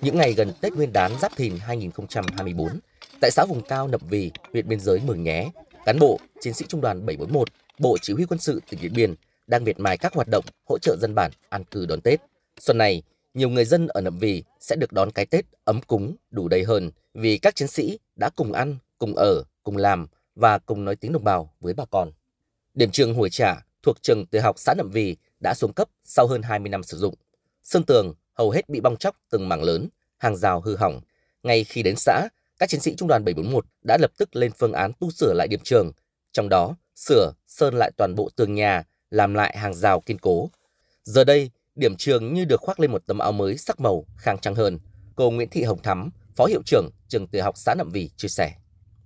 Những ngày gần Tết Nguyên đán Giáp Thìn 2024, tại xã vùng cao Nậm Vì, huyện biên giới Mường Nhé, cán bộ, chiến sĩ trung đoàn 741, Bộ Chỉ huy quân sự tỉnh Điện Biên đang miệt mài các hoạt động hỗ trợ dân bản an cư đón Tết. Xuân này, nhiều người dân ở Nậm Vì sẽ được đón cái Tết ấm cúng, đủ đầy hơn vì các chiến sĩ đã cùng ăn, cùng ở, cùng làm và cùng nói tiếng đồng bào với bà con. Điểm trường Hồi Trả thuộc trường tiểu học xã Nậm Vì đã xuống cấp sau hơn 20 năm sử dụng. Sơn tường hầu hết bị bong chóc từng mảng lớn, hàng rào hư hỏng. Ngay khi đến xã, các chiến sĩ trung đoàn 741 đã lập tức lên phương án tu sửa lại điểm trường, trong đó sửa, sơn lại toàn bộ tường nhà, làm lại hàng rào kiên cố. Giờ đây, điểm trường như được khoác lên một tấm áo mới sắc màu, khang trang hơn. Cô Nguyễn Thị Hồng Thắm, Phó Hiệu trưởng trường tiểu học xã Nậm Vì chia sẻ.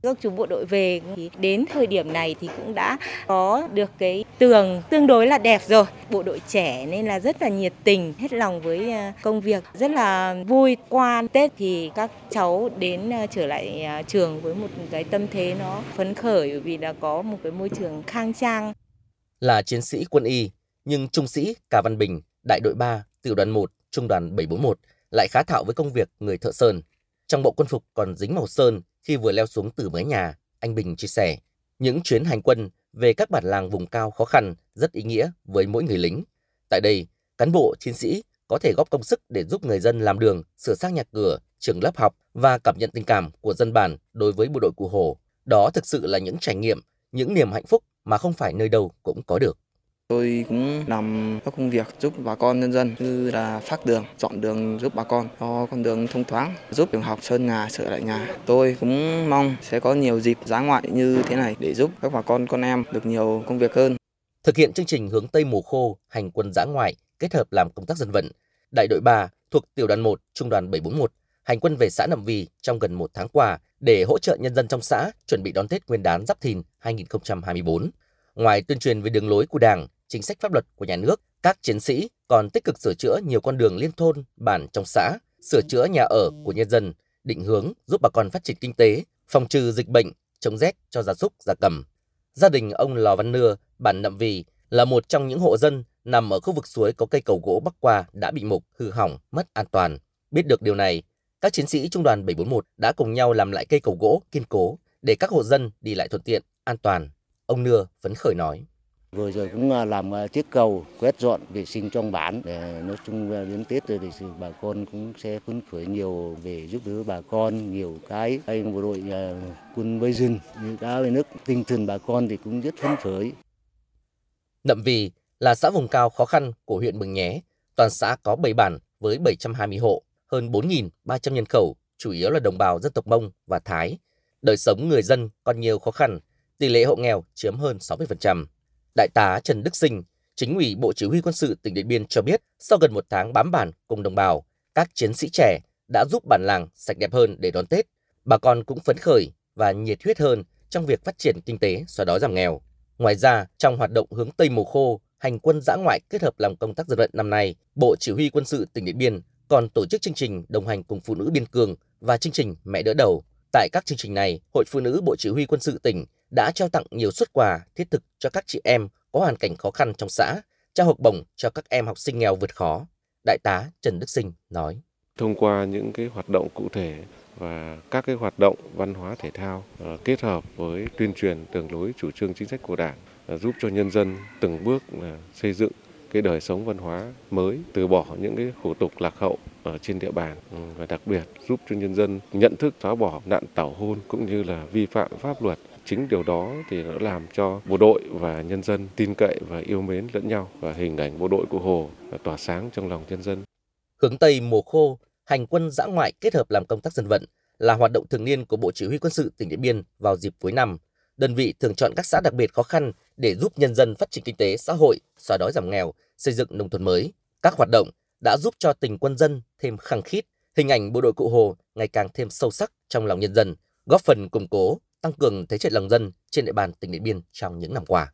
Các chú bộ đội về thì đến thời điểm này thì cũng đã có được cái tường tương đối là đẹp rồi. Bộ đội trẻ nên là rất là nhiệt tình, hết lòng với à, công việc, rất là vui. Qua Tết thì các cháu đến à, trở lại à, trường với một cái tâm thế nó phấn khởi vì đã có một cái môi trường khang trang. Là chiến sĩ quân y, nhưng trung sĩ Cà Văn Bình, đại đội 3, tiểu đoàn 1, trung đoàn 741 lại khá thạo với công việc người thợ sơn. Trong bộ quân phục còn dính màu sơn khi vừa leo xuống từ mái nhà, anh Bình chia sẻ, những chuyến hành quân về các bản làng vùng cao khó khăn rất ý nghĩa với mỗi người lính. Tại đây, cán bộ, chiến sĩ có thể góp công sức để giúp người dân làm đường, sửa sang nhà cửa, trường lớp học và cảm nhận tình cảm của dân bản đối với bộ đội Cụ Hồ. Đó thực sự là những trải nghiệm, những niềm hạnh phúc mà không phải nơi đâu cũng có được. Tôi cũng làm các công việc giúp bà con nhân dân như là phát đường, dọn đường giúp bà con cho con đường thông thoáng, giúp trường học sơn nhà, sửa lại nhà. Tôi cũng mong sẽ có nhiều dịp giá ngoại như thế này để giúp các bà con con em được nhiều công việc hơn. Thực hiện chương trình hướng Tây mùa khô, hành quân giã ngoại kết hợp làm công tác dân vận, đại đội 3 thuộc tiểu đoàn 1, trung đoàn 741 hành quân về xã Nậm Vì trong gần một tháng qua để hỗ trợ nhân dân trong xã chuẩn bị đón Tết Nguyên đán Giáp Thìn 2024. Ngoài tuyên truyền về đường lối của Đảng, chính sách pháp luật của nhà nước, các chiến sĩ còn tích cực sửa chữa nhiều con đường liên thôn, bản trong xã, sửa chữa nhà ở của nhân dân, định hướng giúp bà con phát triển kinh tế, phòng trừ dịch bệnh, chống rét cho gia súc, gia cầm. Gia đình ông Lò Văn Nưa, bản Nậm Vì là một trong những hộ dân nằm ở khu vực suối có cây cầu gỗ bắc qua đã bị mục, hư hỏng, mất an toàn. Biết được điều này, các chiến sĩ trung đoàn 741 đã cùng nhau làm lại cây cầu gỗ kiên cố để các hộ dân đi lại thuận tiện, an toàn. Ông Nưa phấn khởi nói. Vừa rồi cũng à, làm à, chiếc cầu quét dọn vệ sinh trong bản để nói chung đến Tết rồi thì bà con cũng sẽ phấn khởi nhiều về giúp đỡ bà con nhiều cái anh bộ đội à, quân bây rừng như cá với nước tinh thần bà con thì cũng rất phấn khởi. Nậm Vì là xã vùng cao khó khăn của huyện Mường Nhé. Toàn xã có 7 bản với 720 hộ, hơn 4.300 nhân khẩu, chủ yếu là đồng bào dân tộc Mông và Thái. Đời sống người dân còn nhiều khó khăn, tỷ lệ hộ nghèo chiếm hơn 60%. Đại tá Trần Đức Sinh, chính ủy Bộ Chỉ huy Quân sự tỉnh Điện Biên cho biết, sau gần một tháng bám bản cùng đồng bào, các chiến sĩ trẻ đã giúp bản làng sạch đẹp hơn để đón Tết. Bà con cũng phấn khởi và nhiệt huyết hơn trong việc phát triển kinh tế, xóa đói giảm nghèo. Ngoài ra, trong hoạt động hướng Tây mùa khô, hành quân giã ngoại kết hợp làm công tác dân vận năm nay, Bộ Chỉ huy Quân sự tỉnh Điện Biên còn tổ chức chương trình đồng hành cùng phụ nữ biên cương và chương trình Mẹ đỡ đầu. Tại các chương trình này, Hội Phụ nữ Bộ Chỉ huy Quân sự tỉnh đã trao tặng nhiều xuất quà thiết thực cho các chị em có hoàn cảnh khó khăn trong xã, trao học bổng cho các em học sinh nghèo vượt khó. Đại tá Trần Đức Sinh nói. Thông qua những cái hoạt động cụ thể và các cái hoạt động văn hóa thể thao ờ, kết hợp với tuyên truyền đường lối chủ trương chính sách của Đảng ờ, giúp cho nhân dân từng bước ờ, xây dựng cái đời sống văn hóa mới, từ bỏ những cái hủ tục lạc hậu ở trên địa bàn ừ, và đặc biệt giúp cho nhân dân nhận thức xóa bỏ nạn tảo hôn cũng như là vi phạm pháp luật chính điều đó thì nó làm cho bộ đội và nhân dân tin cậy và yêu mến lẫn nhau và hình ảnh bộ đội của Hồ tỏa sáng trong lòng nhân dân. Hướng Tây mùa khô, hành quân dã ngoại kết hợp làm công tác dân vận là hoạt động thường niên của Bộ Chỉ huy Quân sự tỉnh Điện Biên vào dịp cuối năm. Đơn vị thường chọn các xã đặc biệt khó khăn để giúp nhân dân phát triển kinh tế xã hội, xóa đói giảm nghèo, xây dựng nông thôn mới. Các hoạt động đã giúp cho tình quân dân thêm khăng khít, hình ảnh bộ đội Cụ Hồ ngày càng thêm sâu sắc trong lòng nhân dân, góp phần củng cố tăng cường thế trận lòng dân trên địa bàn tỉnh Điện Biên trong những năm qua.